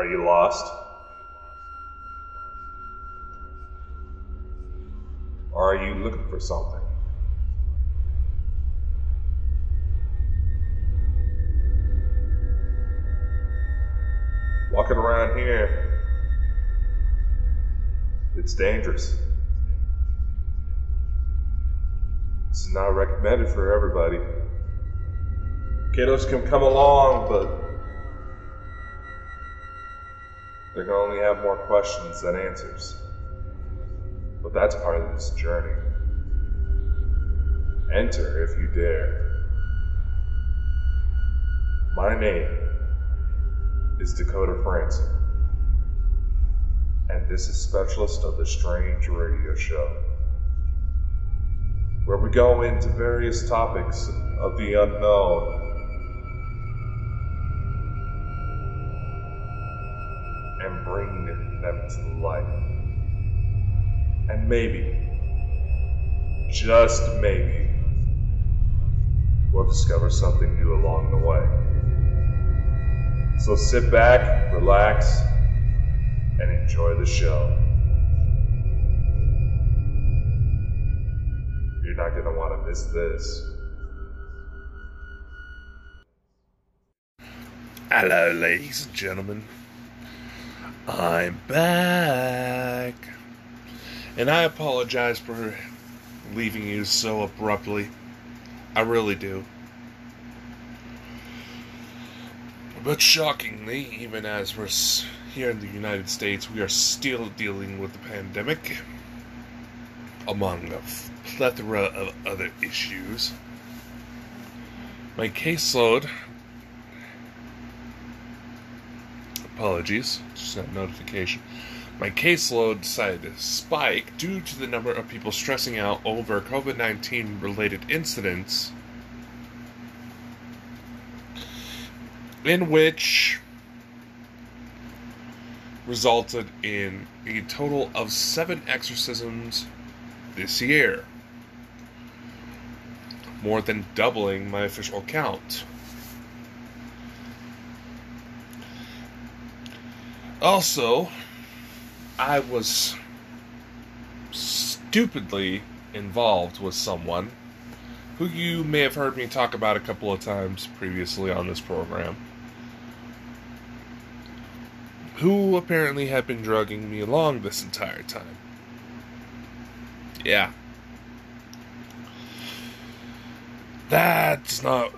Are you lost? Or are you looking for something? Walking around here, it's dangerous. This is not recommended for everybody. Kiddos can come along, but they're gonna only have more questions than answers. But that's part of this journey. Enter if you dare. My name is Dakota Frandsen, and this is Specialist of the Strange Radio Show, where we go into various topics of the unknown. And maybe, just maybe, we'll discover something new along the way. So sit back, relax, and enjoy the show. You're not going to want to miss this. Hello, ladies and gentlemen. I'm back. And I apologize for leaving you so abruptly. I really do. But shockingly, even as we're here in the United States, we are still dealing with the pandemic, among a plethora of other issues. My caseload apologies, just notification. My caseload decided to spike due to the number of people stressing out over COVID 19 related incidents, in which resulted in a total of seven exorcisms this year, more than doubling my official count. Also, I was stupidly involved with someone who you may have heard me talk about a couple of times previously on this program, who apparently had been drugging me along this entire time. Yeah. That's not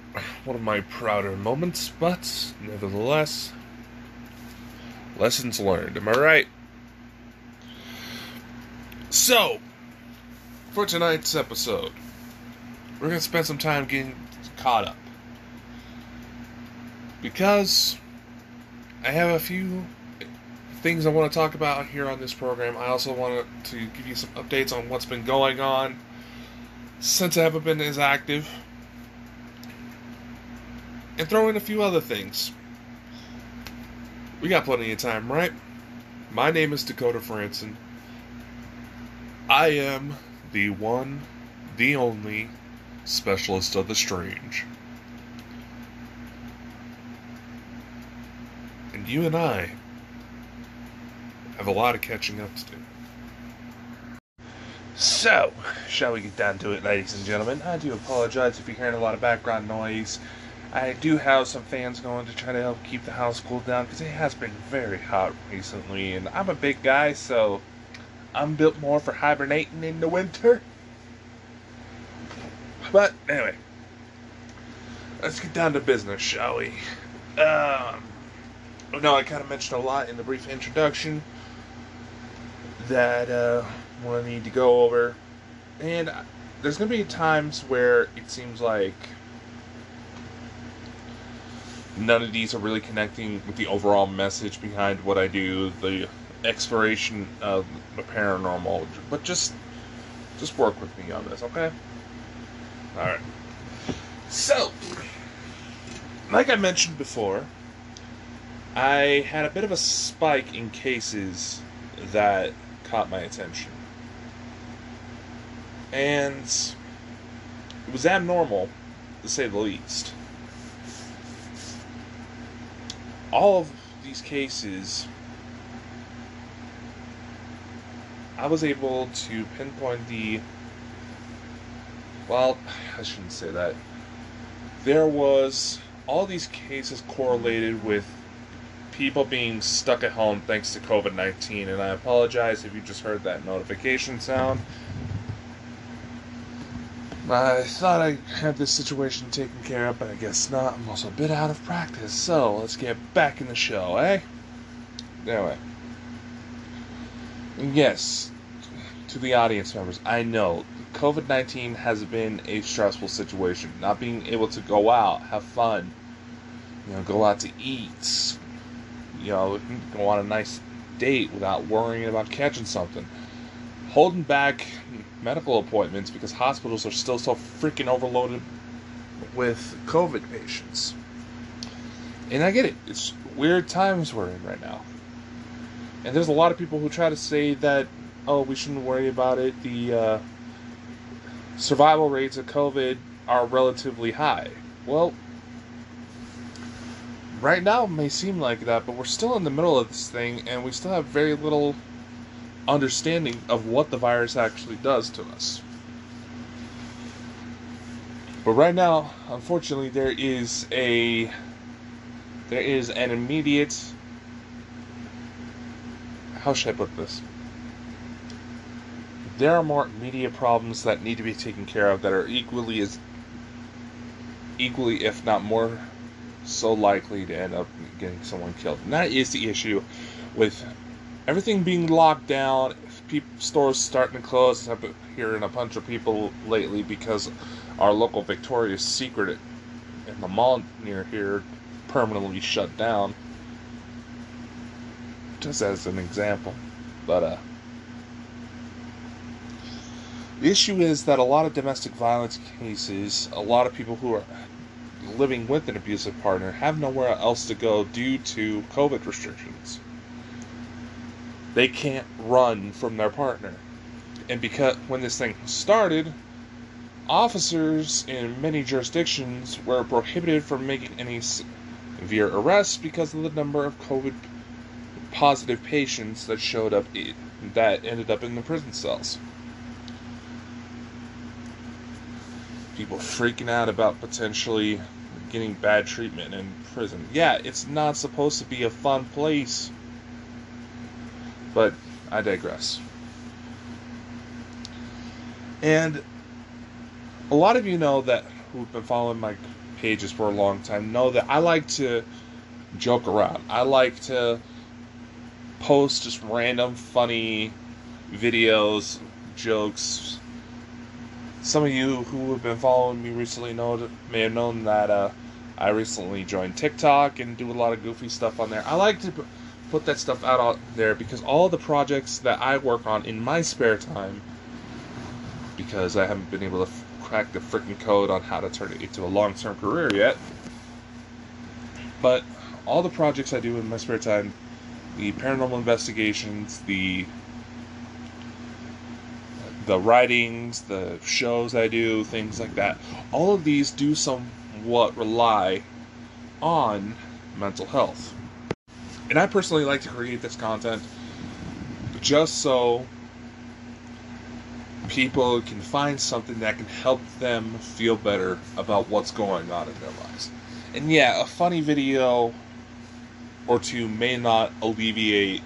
one of my prouder moments, but nevertheless, Lessons learned, am I right? So, for tonight's episode, we're going to spend some time getting caught up. Because I have a few things I want to talk about here on this program. I also want to give you some updates on what's been going on since I haven't been as active. And throw in a few other things. We got plenty of time, right? My name is Dakota Frandsen. I am the one, the only specialist of the strange. And you and I have a lot of catching up to do. So, shall we get down to it, ladies and gentlemen? I do apologize if you're hearing a lot of background noise. I do have some fans going to try to help keep the house cooled down because it has been very hot recently, and I'm a big guy, so I'm built more for hibernating in the winter. But anyway, let's get down to business, shall we? Um, no, I kind of mentioned a lot in the brief introduction that uh, we'll need to go over, and there's going to be times where it seems like none of these are really connecting with the overall message behind what I do, the exploration of the paranormal. But just just work with me on this, okay? All right. So, like I mentioned before, I had a bit of a spike in cases that caught my attention. And it was abnormal, to say the least all of these cases, I was able to pinpoint the. Well, I shouldn't say that. There was all these cases correlated with people being stuck at home thanks to COVID 19, and I apologize if you just heard that notification sound. I thought I had this situation taken care of, but I guess not. I'm also a bit out of practice, so let's get back in the show, eh? Anyway. Yes, to the audience members, I know COVID 19 has been a stressful situation. Not being able to go out, have fun, you know, go out to eat, you know, go on a nice date without worrying about catching something. Holding back medical appointments because hospitals are still so freaking overloaded with COVID patients. And I get it. It's weird times we're in right now. And there's a lot of people who try to say that, oh, we shouldn't worry about it. The uh, survival rates of COVID are relatively high. Well, right now it may seem like that, but we're still in the middle of this thing, and we still have very little understanding of what the virus actually does to us. But right now, unfortunately, there is a there is an immediate how should I put this? There are more immediate problems that need to be taken care of that are equally as equally if not more so likely to end up getting someone killed. And that is the issue with everything being locked down, stores starting to close. I've been hearing a bunch of people lately because our local Victoria's Secret in the mall near here permanently shut down. Just as an example. But, uh, the issue is that a lot of domestic violence cases, a lot of people who are living with an abusive partner have nowhere else to go due to COVID restrictions they can't run from their partner. And because when this thing started, officers in many jurisdictions were prohibited from making any severe arrests because of the number of COVID positive patients that showed up that ended up in the prison cells. People freaking out about potentially getting bad treatment in prison. Yeah, it's not supposed to be a fun place but I digress. And a lot of you know that who've been following my pages for a long time know that I like to joke around. I like to post just random funny videos, jokes. Some of you who have been following me recently know may have known that uh, I recently joined TikTok and do a lot of goofy stuff on there. I like to put that stuff out there because all the projects that I work on in my spare time, because I haven't been able to f- crack the freaking code on how to turn it into a long term career yet, but all the projects I do in my spare time, the paranormal investigations, the the writings, the shows I do, things like that, all of these do somewhat rely on mental health. And I personally like to create this content just so people can find something that can help them feel better about what's going on in their lives. And yeah, a funny video or two may not alleviate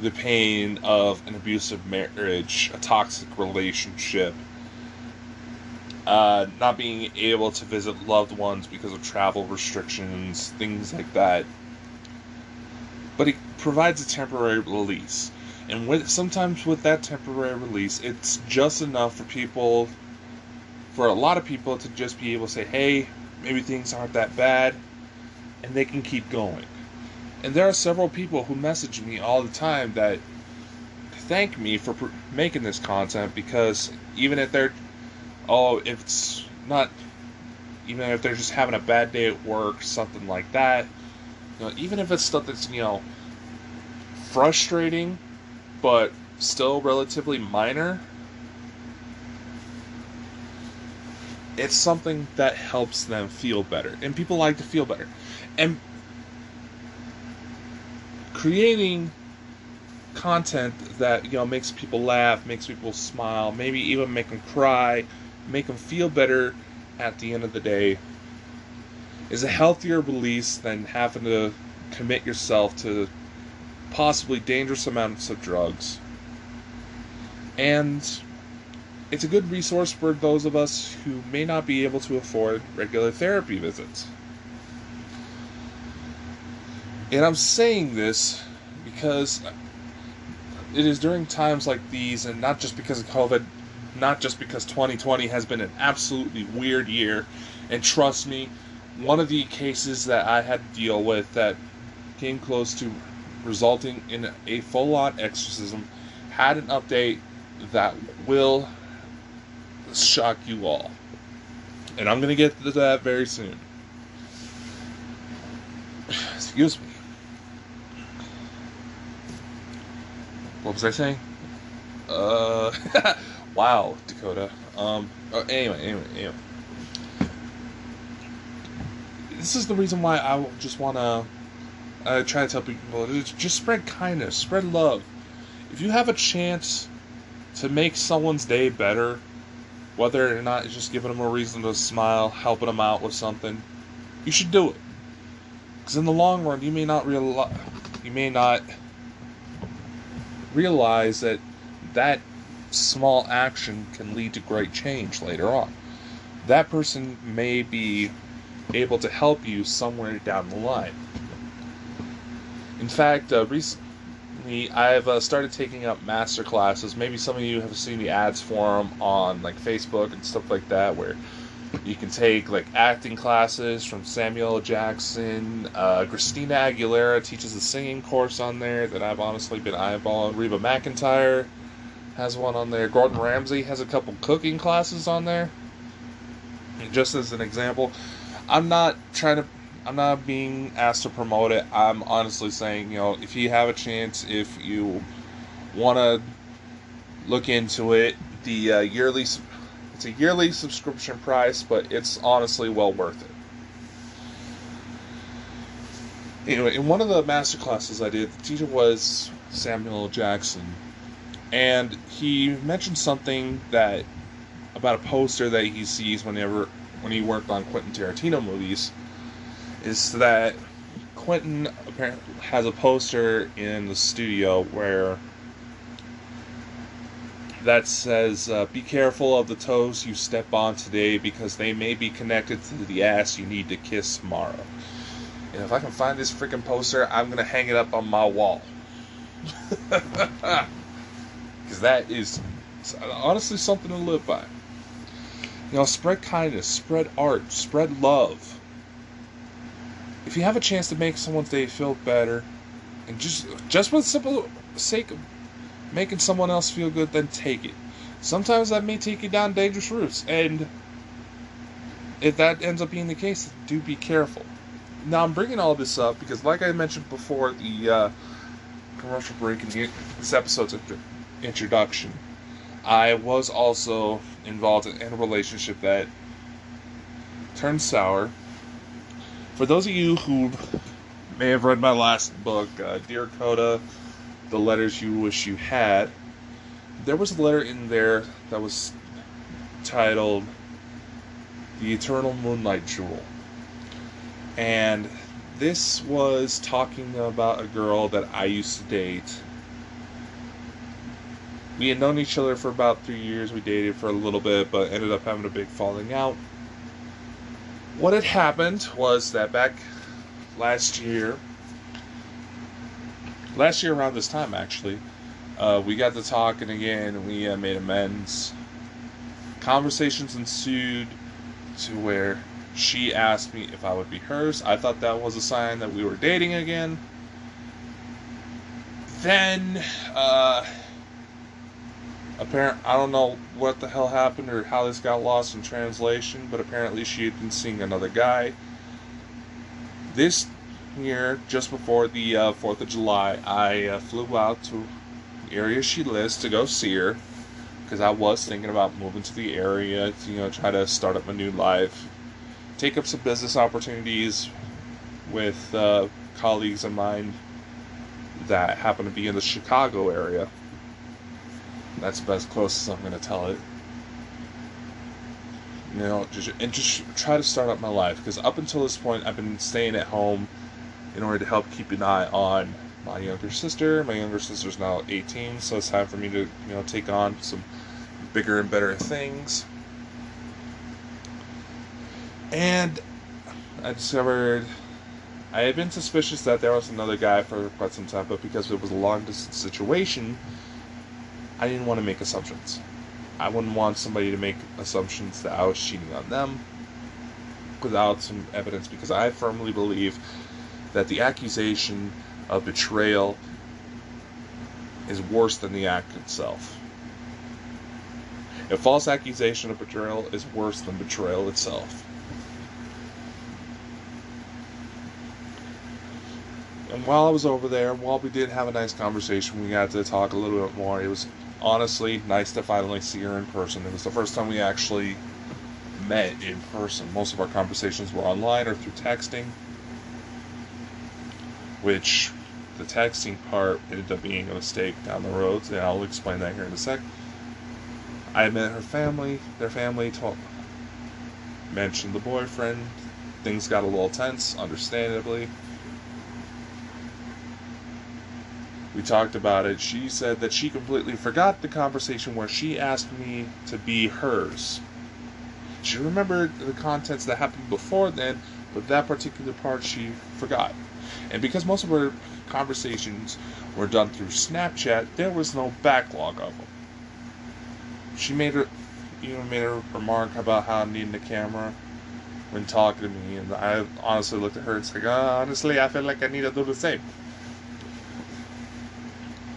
the pain of an abusive marriage, a toxic relationship, uh, not being able to visit loved ones because of travel restrictions, things like that but it provides a temporary release. And with, sometimes with that temporary release, it's just enough for people, for a lot of people, to just be able to say, hey, maybe things aren't that bad, and they can keep going. And there are several people who message me all the time that thank me for pr- making this content because even if they're, oh, if it's not, even if they're just having a bad day at work, something like that, you know, even if it's stuff that's you know frustrating, but still relatively minor, it's something that helps them feel better, and people like to feel better, and creating content that you know makes people laugh, makes people smile, maybe even make them cry, make them feel better at the end of the day is a healthier release than having to commit yourself to possibly dangerous amounts of drugs. And it's a good resource for those of us who may not be able to afford regular therapy visits. And I'm saying this because it is during times like these, and not just because of COVID, not just because 2020 has been an absolutely weird year. And trust me, one of the cases that I had to deal with that came close to resulting in a full on exorcism had an update that will shock you all. And I'm going to get to that very soon. Excuse me. What was I saying? Uh, wow, Dakota. Um, oh, anyway, anyway, anyway. This is the reason why I just want to uh, try to tell people just spread kindness, spread love. If you have a chance to make someone's day better, whether or not it's just giving them a reason to smile, helping them out with something, you should do it. Because in the long run, you may not realize, you may not realize that that small action can lead to great change later on. That person may be able to help you somewhere down the line. In fact, uh, recently I've uh, started taking up master classes. Maybe some of you have seen the ads for them on like Facebook and stuff like that, where you can take like acting classes from Samuel Jackson. Uh, Christina Aguilera teaches a singing course on there that I've honestly been eyeballing. Reba McEntire has one on there. Gordon Ramsay has a couple cooking classes on there. Just as an example, I'm not trying to. I'm not being asked to promote it. I'm honestly saying, you know, if you have a chance, if you want to look into it, the uh, yearly it's a yearly subscription price, but it's honestly well worth it. Anyway, in one of the master classes I did, the teacher was Samuel Jackson, and he mentioned something that about a poster that he sees whenever when he worked on Quentin Tarantino movies, is that Quentin apparently has a poster in the studio where that says, uh, Be careful of the toes you step on today because they may be connected to the ass you need to kiss tomorrow. And if I can find this freaking poster, I'm to hang it up on my wall. Because that is honestly something to live by. You know, spread kindness, spread art, spread love. If you have a chance to make someone's day feel better, and just just for the simple sake of making someone else feel good, then take it. Sometimes that may take you down dangerous routes, and if that ends up being the case, do be careful. Now, I'm bringing all this up because, like I mentioned before, the uh, commercial break in the, this episode's introduction, I was also involved in a relationship that turned sour. For those of you who may have read my last book, uh, Dear Coda, the letters you wish you had, there was a letter in there that was titled The Eternal Moonlight Jewel. And this was talking about a girl that I used to date. We had known each other for about three years. We dated for a little bit, but ended up having a big falling out. What had happened was that back last year, last year around this time actually, uh, we got to talking again. We uh, made amends. Conversations ensued to where she asked me if I would be hers. I thought that was a sign that we were dating again. Then, uh, apparent I don't know what the hell happened or how this got lost in translation, but apparently she had been seeing another guy. This year, just before the uh, 4th of July, I uh, flew out to the area she lives to go see her because I was thinking about moving to the area to, you know, try to start up a new life, take up some business opportunities with uh, colleagues of mine that happen to be in the Chicago area. That's about as close as I'm going to tell it. You know, just, and just try to start up my life because up until this point, I've been staying at home in order to help keep an eye on my younger sister. My younger sister's now 18, so it's time for me to, you know, take on some bigger and better things. And I discovered I had been suspicious that there was another guy for quite some time, but because it was a long distance situation, I didn't want to make assumptions. I wouldn't want somebody to make assumptions that I was cheating on them without some evidence because I firmly believe that the accusation of betrayal is worse than the act itself. A false accusation of betrayal is worse than betrayal itself. And while I was over there, while we did have a nice conversation, we got to talk a little bit more. It was honestly nice to finally see her in person. It was the first time we actually met in person. Most of our conversations were online or through texting, which the texting part ended up being a mistake down the road, and I'll explain that here in a sec. I met her family. Their family mentioned the boyfriend. Things got a little tense, understandably. We talked about it. She said that she completely forgot the conversation where she asked me to be hers. She remembered the contents that happened before then, but that particular part she forgot. And because most of her conversations were done through Snapchat, there was no backlog of them. She made her even made a remark about how I'm needing a camera when talking to me, and I honestly looked at her and said, oh, honestly, I feel like I need to do the same.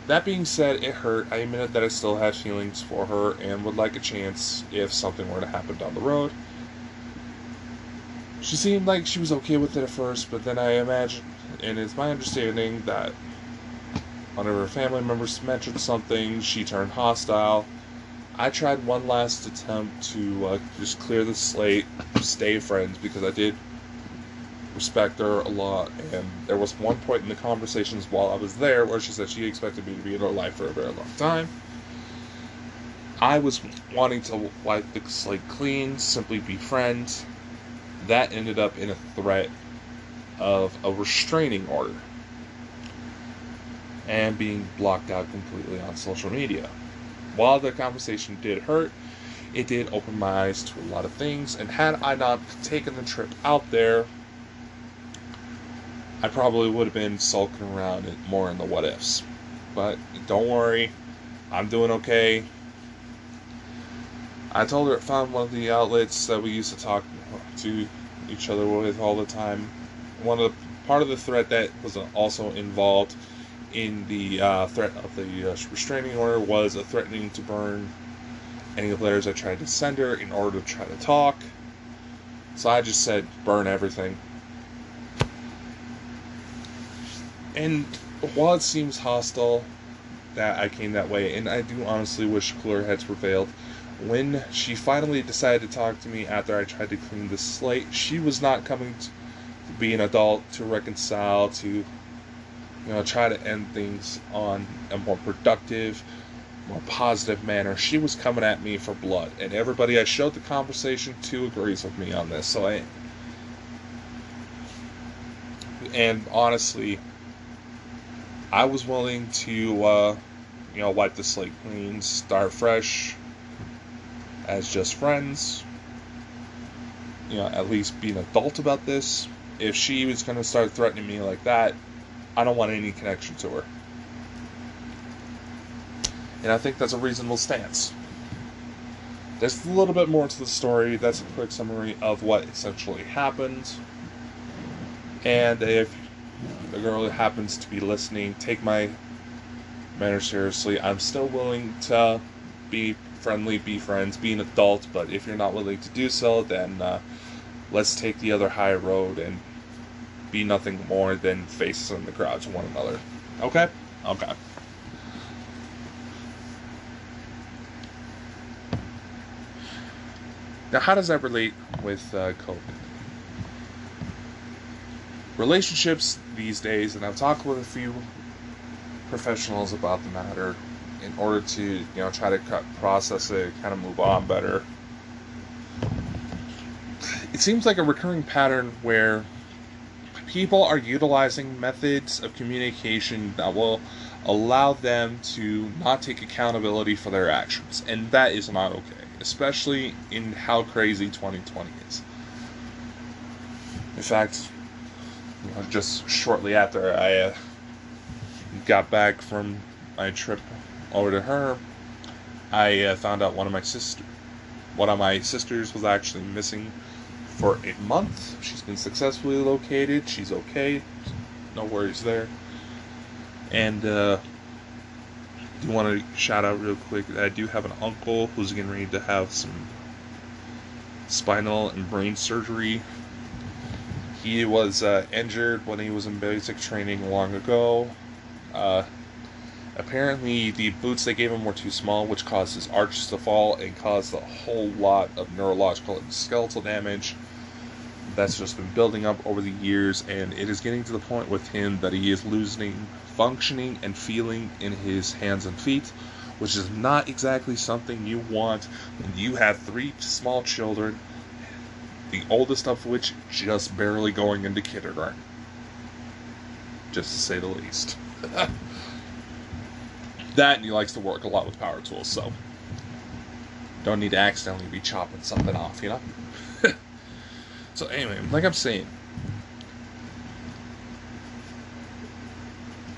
That being said, it hurt. I admitted that I still had feelings for her and would like a chance if something were to happen down the road. She seemed like she was okay with it at first, but then I imagined, and it's my understanding that whenever her family members mentioned something, she turned hostile. I tried one last attempt to uh, just clear the slate, stay friends, because I did respect her a lot. And there was one point in the conversations while I was there where she said she expected me to be in her life for a very long time. I was wanting to wipe the slate clean, simply be friends. That ended up in a threat of a restraining order and being blocked out completely on social media. While the conversation did hurt, it did open my eyes to a lot of things. And had I not taken the trip out there, I probably would have been sulking around it more in the what ifs. But don't worry, I'm doing okay. I told her I found one of the outlets that we used to talk to each other with all the time. One of the part of the threat that was also involved in the uh, threat of the uh, restraining order was a threatening to burn any of the letters I tried to send her in order to try to talk. So I just said burn everything. And while it seems hostile that I came that way, and I do honestly wish cooler heads prevailed, when she finally decided to talk to me after I tried to clean the slate, she was not coming to be an adult to reconcile, to you know, try to end things on a more productive, more positive manner. She was coming at me for blood, and everybody I showed the conversation to agrees with me on this. So I, and honestly, I was willing to, uh, you know, wipe the slate clean, start fresh as just friends. You know, at least be an adult about this. If she was going to start threatening me like that, I don't want any connection to her. And I think that's a reasonable stance. There's a little bit more to the story. That's a quick summary of what essentially happened. And if the girl who happens to be listening, take my manner seriously. I'm still willing to be friendly, be friends, be an adult, but if you're not willing to do so, then uh, let's take the other high road and be nothing more than faces in the crowd to one another. Okay? Okay. Now, how does that relate with uh, COVID? Relationships these days, and I've talked with a few professionals about the matter in order to you know try to cut, process it, kind of move on better. It seems like a recurring pattern where people are utilizing methods of communication that will allow them to not take accountability for their actions, and that is not okay, especially in how crazy 2020 is. In fact, you know, just shortly after I uh, got back from my trip over to her, I uh, found out one of my sister, one of my sisters was actually missing for a month. She's been successfully located. She's okay. No worries there. And uh, do want to shout out real quick. that I do have an uncle who's getting ready to have some spinal and brain surgery. He was uh, injured when he was in basic training long ago. Uh, apparently, the boots they gave him were too small, which caused his arches to fall and caused a whole lot of neurological and skeletal damage that's just been building up over the years, and it is getting to the point with him that he is losing functioning and feeling in his hands and feet, which is not exactly something you want when you have three small children, the oldest of which just barely going into kindergarten. Just to say the least. that, and he likes to work a lot with power tools, so don't need to accidentally be chopping something off, you know? so, anyway, like I'm saying,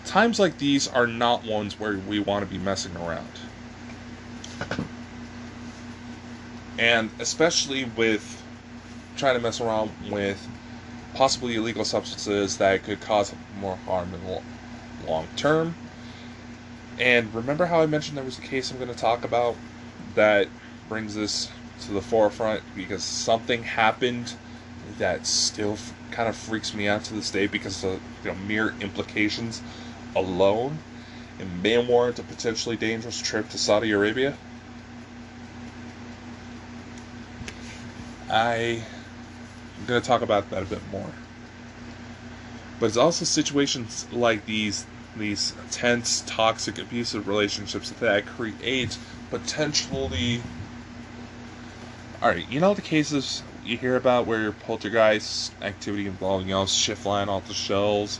times like these are not ones where we want to be messing around. And especially with trying to mess around with possibly illegal substances that could cause more harm in the long term. And remember how I mentioned there was a case I'm going to talk about that brings this to the forefront because something happened that still kind of freaks me out to this day because of you know, mere implications alone and may warrant a potentially dangerous trip to Saudi Arabia? I, I'm going to talk about that a bit more. But it's also situations like these these tense, toxic, abusive relationships that create potentially. Alright, you know the cases you hear about where your poltergeist activity involving, you know, shift flying off the shelves,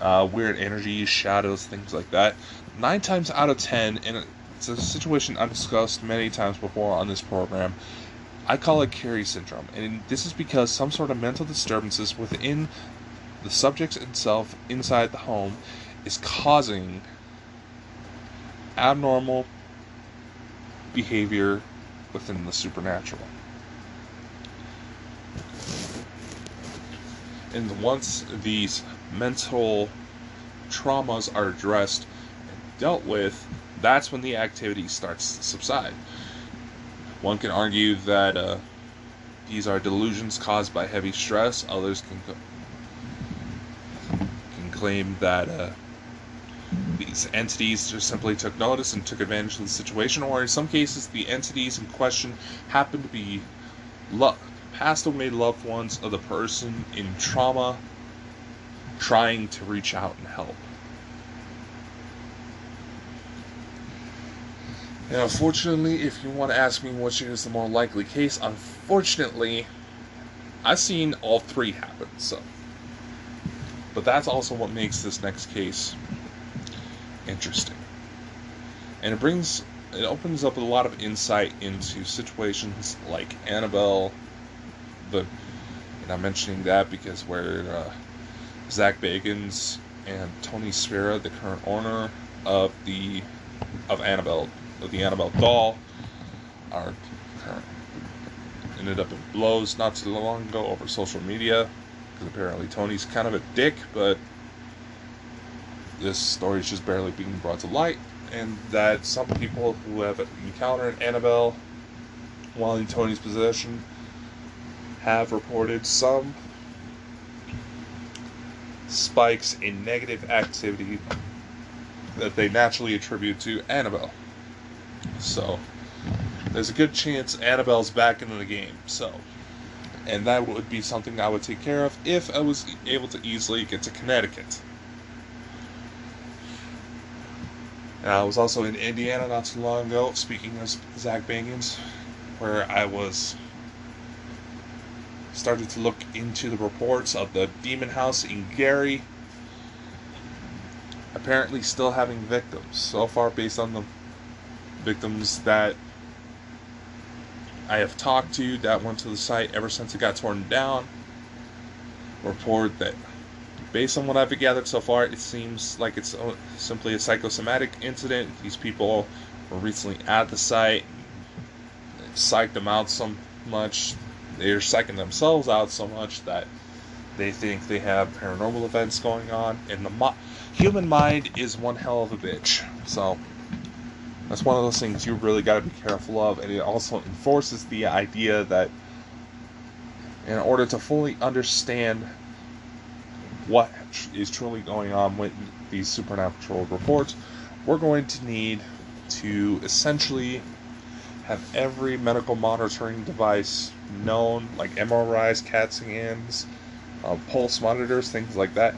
uh, weird energy, shadows, things like that. Nine times out of ten, and it's a situation I've discussed many times before on this program, I call it Carrie syndrome. And this is because some sort of mental disturbances within the subject itself inside the home is causing abnormal behavior within the supernatural. And once these mental traumas are addressed and dealt with, that's when the activity starts to subside. One can argue that uh, these are delusions caused by heavy stress. Others can can claim that uh, these entities just simply took notice and took advantage of the situation, or in some cases, the entities in question happen to be lo- passed away loved ones of the person in trauma trying to reach out and help. And unfortunately, if you want to ask me which is the more likely case, unfortunately, I've seen all three happen, so. But that's also what makes this next case interesting. And it brings, it opens up a lot of insight into situations like Annabelle, the, and I'm mentioning that because where uh, Zach Bagans and Tony Spera, the current owner of the of Annabelle of the Annabelle doll, current, ended up in blows not too long ago over social media because apparently Tony's kind of a dick, but this story is just barely being brought to light, and that some people who have encountered Annabelle while in Tony's possession have reported some spikes in negative activity that they naturally attribute to Annabelle. So, there's a good chance Annabelle's back into the game. So, and that would be something I would take care of if I was able to easily get to Connecticut. And I was also in Indiana not too long ago, speaking of Zach Bagans, where I was started to look into the reports of the Demon House in Gary. Apparently, still having victims. So far, based on the victims that I have talked to that went to the site ever since it got torn down, report that based on what I've gathered so far, it seems like it's simply a psychosomatic incident. These people were recently at the site, psyched them out so much, they're psyching themselves out so much that they think they have paranormal events going on. And the mo- human mind is one hell of a bitch. So that's one of those things you really got to be careful of, and it also enforces the idea that in order to fully understand what is truly going on with these supernatural reports, we're going to need to essentially have every medical monitoring device known, like MRIs, CAT scans, uh, pulse monitors, things like that.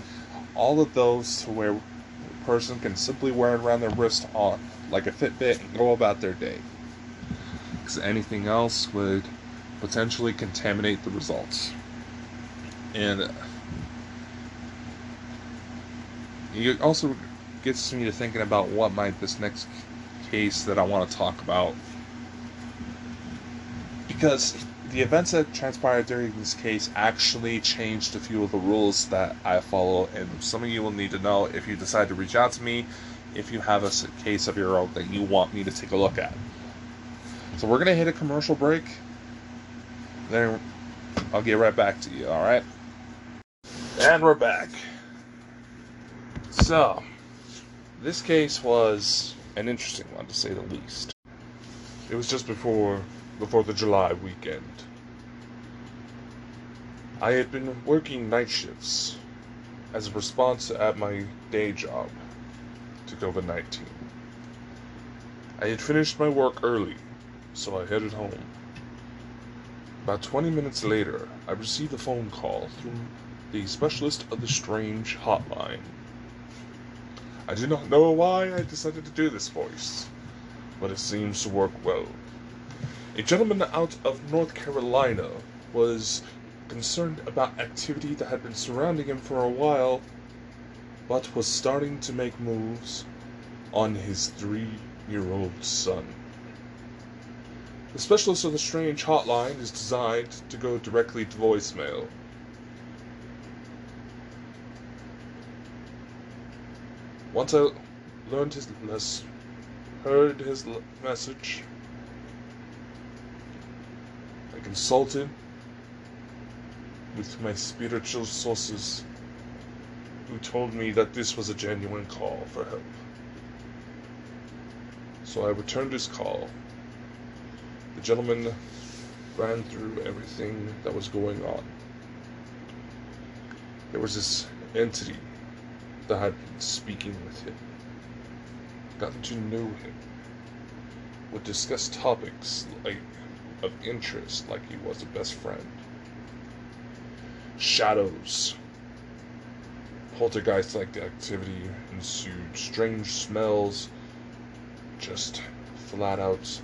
All of those to where a person can simply wear it around their wrist on, like a Fitbit, and go about their day. Because anything else would potentially contaminate the results. And uh, it also gets me to thinking about what might this next case that I want to talk about. Because the events that transpired during this case actually changed a few of the rules that I follow, and some of you will need to know if you decide to reach out to me if you have a case of your own that you want me to take a look at. So we're going to hit a commercial break. Then I'll get right back to you, alright? And we're back. So, this case was an interesting one to say the least. It was just before the 4th of July weekend. I had been working night shifts as a response at my day job to COVID 19. I had finished my work early, so I headed home. About 20 minutes later, I received a phone call through the specialist of the strange hotline. I do not know why I decided to do this voice, but it seems to work well. A gentleman out of North Carolina was concerned about activity that had been surrounding him for a while, but was starting to make moves on his three year old son. The Specialist of the Strange hotline is designed to go directly to voicemail. Once I learned his heard his message, I consulted with my spiritual sources who told me that this was a genuine call for help. So I returned his call. The gentleman ran through everything that was going on. There was this entity that had been speaking with him, gotten to know him, would discuss topics like of interest like he was a best friend. Shadows. Poltergeist like activity ensued. Strange smells. Just flat out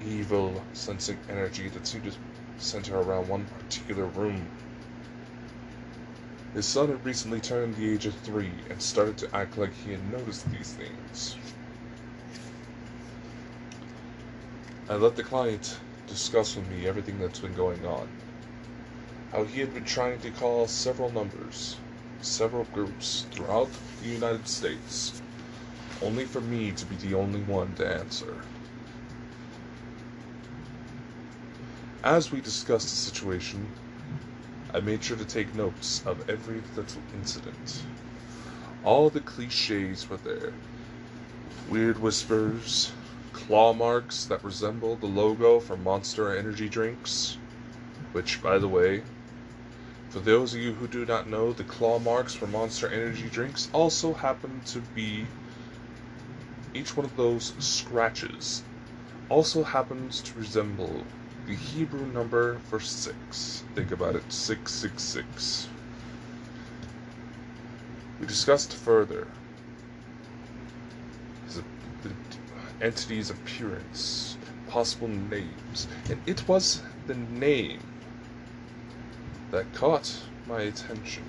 evil sensing energy that seemed to center around one particular room. His son had recently turned the age of three and started to act like he had noticed these things. I let the client discuss with me everything that's been going on. How he had been trying to call several numbers, several groups throughout the United States, only for me to be the only one to answer. As we discussed the situation, I made sure to take notes of every little incident. All the cliches were there. Weird whispers, claw marks that resemble the logo for Monster Energy drinks. Which, by the way, for those of you who do not know, the claw marks for Monster Energy drinks also happen to be each one of those scratches also happens to resemble the Hebrew number for six. Think about it 666. We discussed further the entity's appearance, possible names, and it was the name that caught my attention.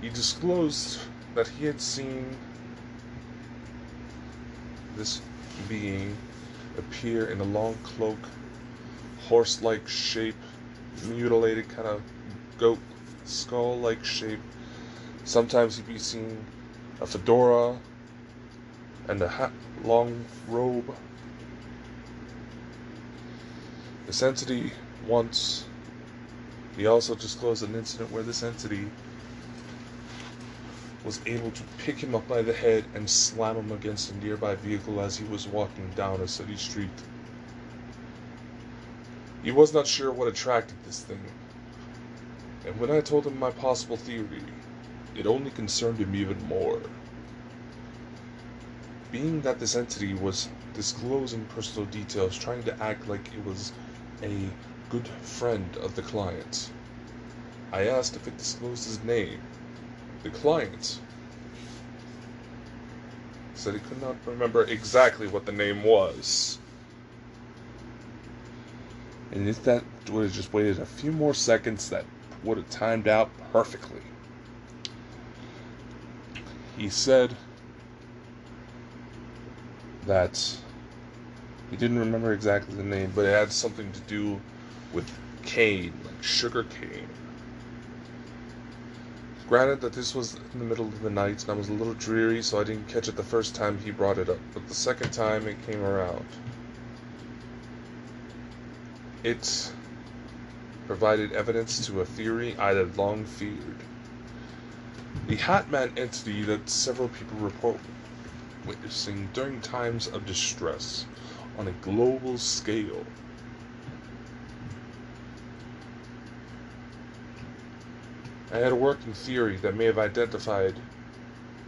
He disclosed that he had seen this being appear in a long cloak, horse like shape, mutilated kind of goat skull like shape. Sometimes he'd be seen a fedora and a hat, long robe. This entity once, he also disclosed an incident where this entity was able to pick him up by the head and slam him against a nearby vehicle as he was walking down a city street. He was not sure what attracted this thing, and when I told him my possible theory, it only concerned him even more. Being that this entity was disclosing personal details, trying to act like it was a good friend of the client, I asked if it disclosed his name. The client said he could not remember exactly what the name was. And if that would have just waited a few more seconds, that would have timed out perfectly. He said that he didn't remember exactly the name, but it had something to do with cane, like sugar cane. Granted that this was in the middle of the night and I was a little dreary, so I didn't catch it the first time he brought it up, but the second time it came around. It provided evidence to a theory I had long feared. The Hatman entity that several people report witnessing during times of distress on a global scale. I had a working theory that may have identified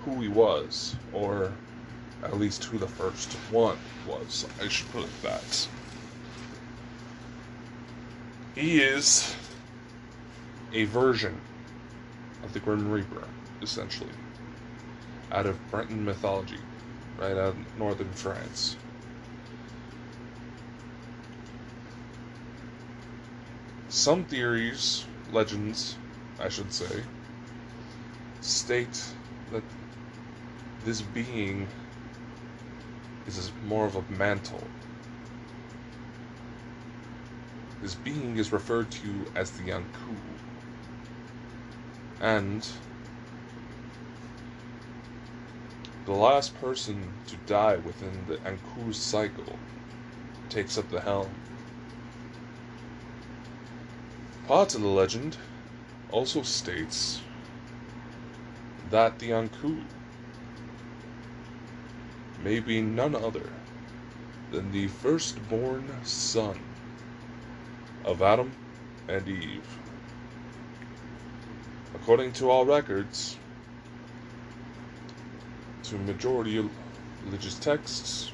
who he was, or at least who the first one was. I should put it that. He is a version of the Grim Reaper, essentially, out of Breton mythology, right out of northern France. Some theories, legends, I should say, state that this being is more of a mantle This being is referred to as the Ankou. And the last person to die within the Ankou cycle takes up the helm. Part of the legend also states that the Ankou may be none other than the firstborn son of Adam and Eve. According to all records, to majority of religious texts,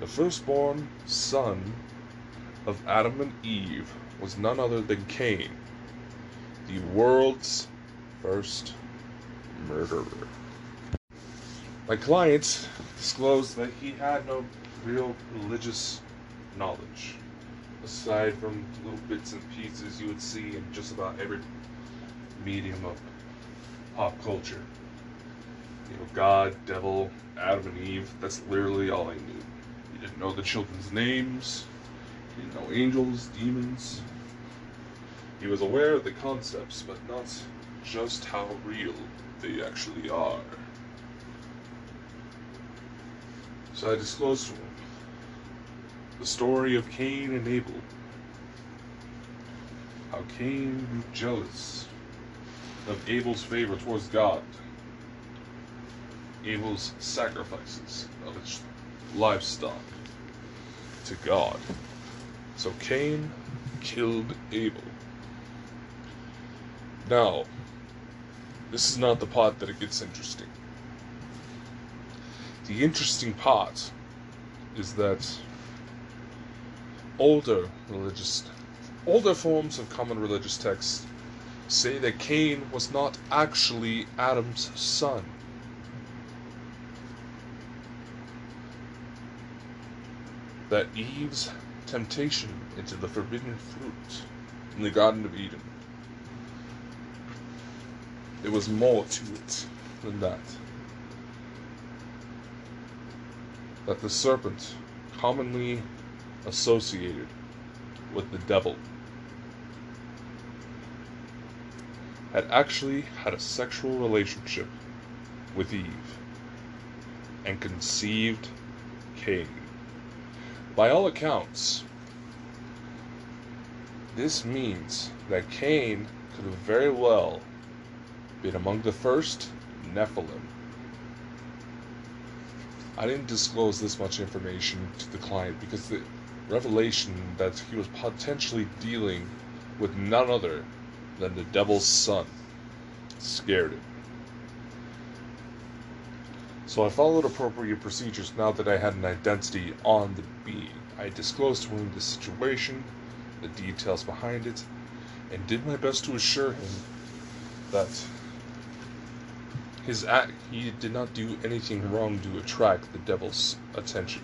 the firstborn son of Adam and Eve was none other than Cain, the world's first murderer. My client disclosed that he had no real religious knowledge aside from little bits and pieces you would see in just about every medium of pop culture. You know, God, devil, Adam and Eve, that's literally all I knew. He didn't know the children's names, he didn't know angels, demons. He was aware of the concepts, but not just how real they actually are. So I disclosed to him the story of Cain and Abel. How Cain grew jealous of Abel's favor towards God. Abel's sacrifices of his livestock to God. So Cain killed Abel. Now, this is not the part that it gets interesting. The interesting part is that older religious older forms of common religious texts say that Cain was not actually Adam's son. That Eve's temptation into the forbidden fruit in the Garden of Eden. There was more to it than that. That the serpent, commonly associated with the devil, had actually had a sexual relationship with Eve and conceived Cain. By all accounts, this means that Cain could have very well been among the first Nephilim. I didn't disclose this much information to the client because the revelation that he was potentially dealing with none other than the devil's son scared him. So I followed appropriate procedures now that I had an identity on the being. I disclosed to him the situation, the details behind it, and did my best to assure him that his act he did not do anything wrong to attract the devil's attention,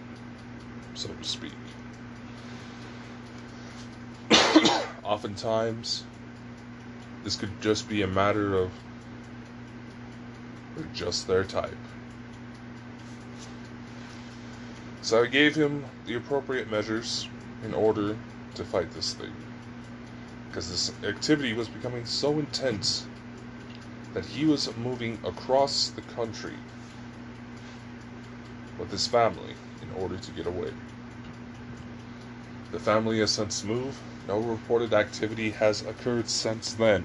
so to speak. Oftentimes, this could just be a matter of just their type. So I gave him the appropriate measures in order to fight this thing. Because this activity was becoming so intense that he was moving across the country with his family in order to get away. The family has since moved. No reported activity has occurred since then.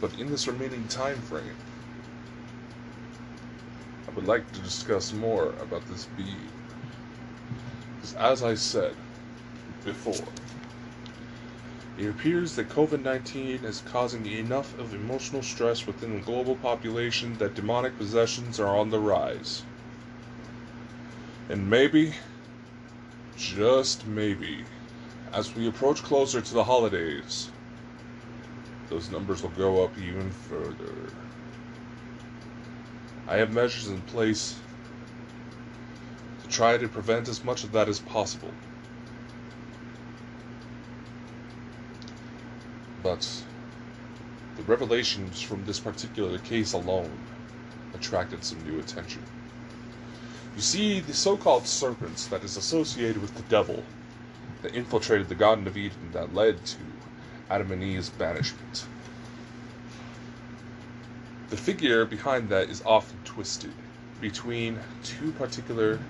But in this remaining time frame, I would like to discuss more about this being. Because as I said before, it appears that COVID 19 is causing enough of emotional stress within the global population that demonic possessions are on the rise. And maybe, just maybe, as we approach closer to the holidays, those numbers will go up even further. I have measures in place to try to prevent as much of that as possible. But the revelations from this particular case alone attracted some new attention. You see, the so called serpents that is associated with the devil that infiltrated the Garden of Eden that led to Adam and Eve's banishment. The figure behind that is often twisted between two particular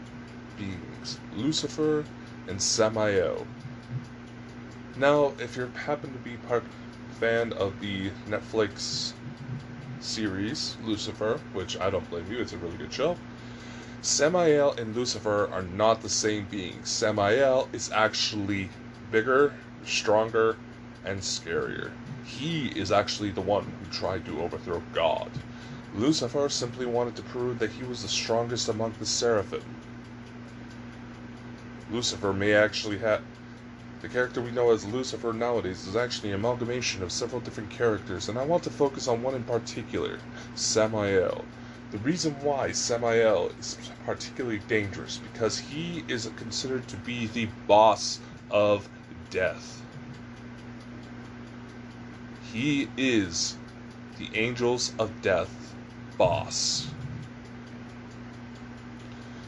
beings, Lucifer and Samael. Now, if you happen to be part fan of the Netflix series Lucifer, which I don't blame you, it's a really good show. Samael and Lucifer are not the same being. Samael is actually bigger, stronger, and scarier. He is actually the one who tried to overthrow God. Lucifer simply wanted to prove that he was the strongest among the seraphim. Lucifer may actually have. The character we know as Lucifer nowadays is actually an amalgamation of several different characters, and I want to focus on one in particular Samael. The reason why Samael is particularly dangerous because he is considered to be the boss of death. He is the angels of death boss.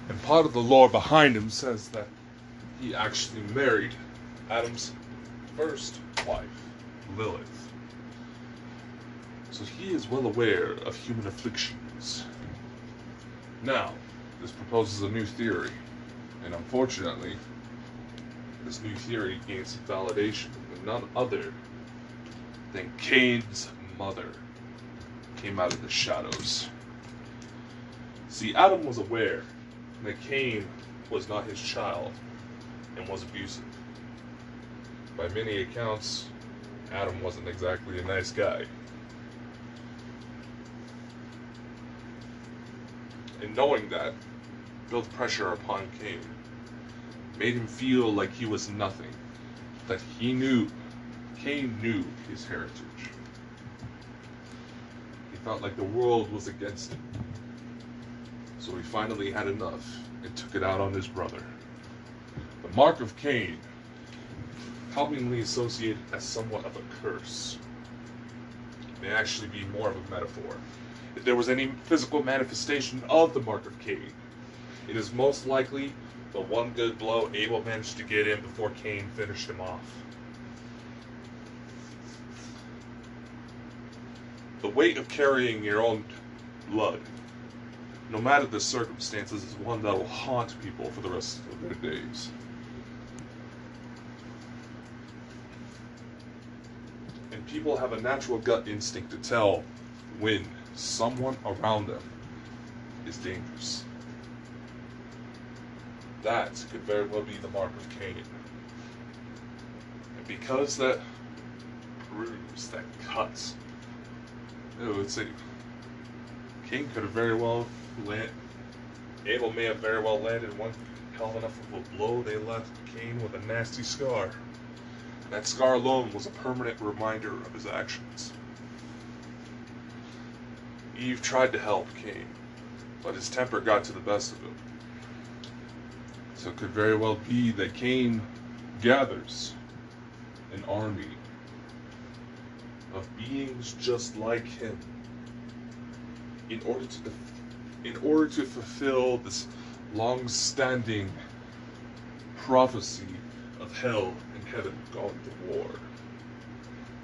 And part of the lore behind him says that he actually married Adam's first wife, Lilith. So he is well aware of human afflictions. Now, this proposes a new theory, and unfortunately, this new theory gains validation with none other than Cain's mother came out of the shadows. See, Adam was aware that Cain was not his child and was abusive. By many accounts, Adam wasn't exactly a nice guy. And knowing that built pressure upon Cain, made him feel like he was nothing, that he knew Cain knew his heritage. He felt like the world was against him. So he finally had enough and took it out on his brother. The mark of Cain, commonly associated as somewhat of a curse, may actually be more of a metaphor. If there was any physical manifestation of the mark of Cain, it is most likely the one good blow Abel managed to get in before Cain finished him off. The weight of carrying your own blood, no matter the circumstances, is one that will haunt people for the rest of their days. And people have a natural gut instinct to tell when someone around them is dangerous. That could very well be the mark of Cain. And because that bruise, that cut, it would say Cain could have very well landed, Abel may have very well landed one hell enough of a blow. They left Cain with a nasty scar. That scar alone was a permanent reminder of his actions. Eve tried to help Cain, but his temper got to the best of him. So it could very well be that Cain gathers an army of beings just like him in order to in order to fulfill this long-standing prophecy of hell heaven going to war.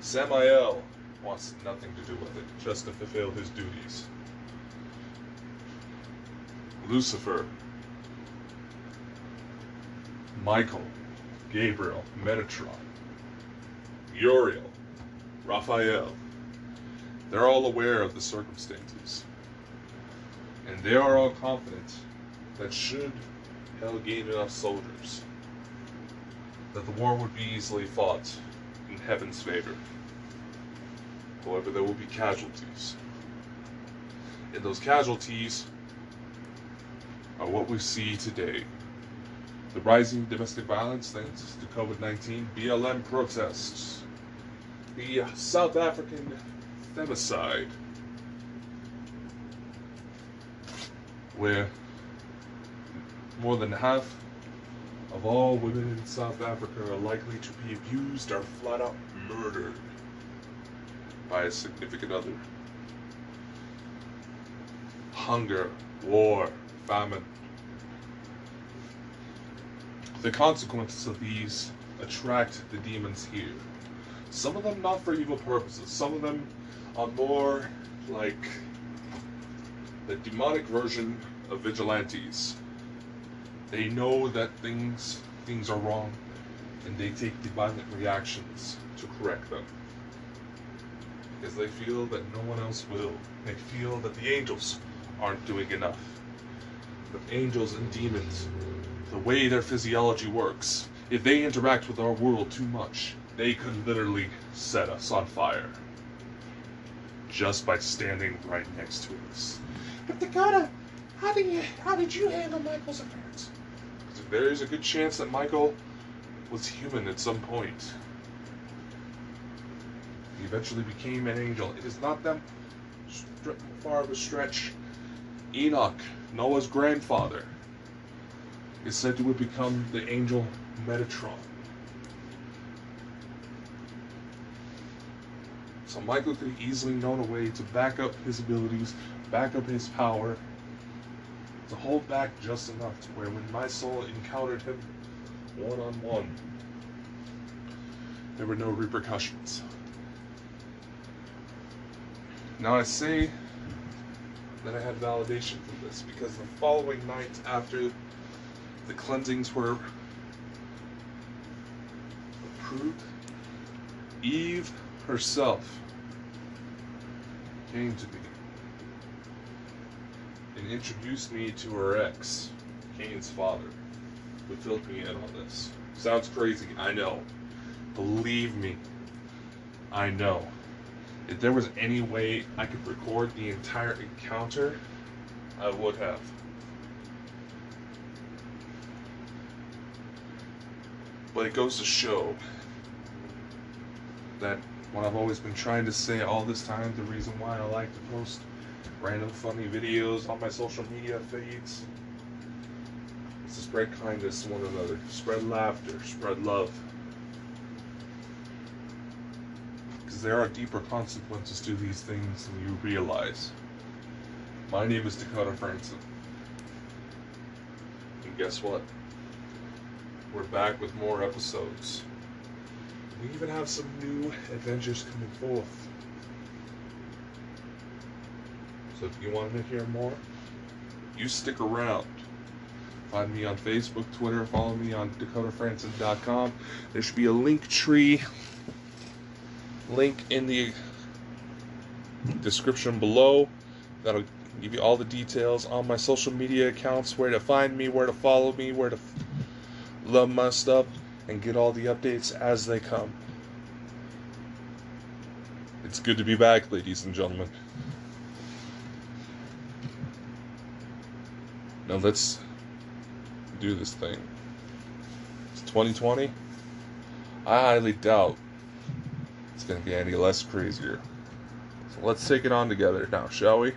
Samael wants nothing to do with it, just to fulfill his duties. Lucifer, Michael, Gabriel, Metatron, Uriel, Raphael, they're all aware of the circumstances. And they are all confident that should hell gain enough soldiers, that the war would be easily fought in heaven's favor. However, there will be casualties. And those casualties are what we see today. The rising domestic violence thanks to COVID 19, BLM protests, the South African femicide, where more than half of all women in South Africa are likely to be abused or flat out murdered by a significant other. Hunger, war, famine. The consequences of these attract the demons here. Some of them not for evil purposes, some of them are more like the demonic version of vigilantes. They know that things things are wrong and they take violent reactions to correct them because they feel that no one else will. They feel that the angels aren't doing enough. But angels and demons, the way their physiology works, if they interact with our world too much, they could literally set us on fire. Just by standing right next to us. But Dakota, how did you how did you handle Michael's appearance? There is a good chance that Michael was human at some point. He eventually became an angel. It is not that far of a stretch. Enoch, Noah's grandfather, is said to have become the angel Metatron. So Michael could have easily known a way to back up his abilities, back up his power, to hold back just enough to where when my soul encountered him one on one, there were no repercussions. Now I say that I had validation for this because the following night after the cleansings were approved, Eve herself came to me and introduced me to her ex, Cain's father, who filled me in on this. Sounds crazy, I know. Believe me, I know. If there was any way I could record the entire encounter, I would have. But it goes to show that what I've always been trying to say all this time, the reason why I like to post random funny videos on my social media feeds to spread kindness to one another, spread laughter, spread love. Because there are deeper consequences to these things than you realize. My name is Dakota Frandsen. And guess what? We're back with more episodes. We even have some new adventures coming forth. So if you want to hear more, you stick around. Find me on Facebook, Twitter, follow me on dakotafrandsen.com. There should be a Linktree link in the description below. That'll give you all the details on my social media accounts, where to find me, where to follow me, where to f- love my stuff, and get all the updates as they come. It's good to be back, ladies and gentlemen. Now let's do this thing. It's 2020. I highly doubt it's going to be any less crazier. So let's take it on together now, shall we?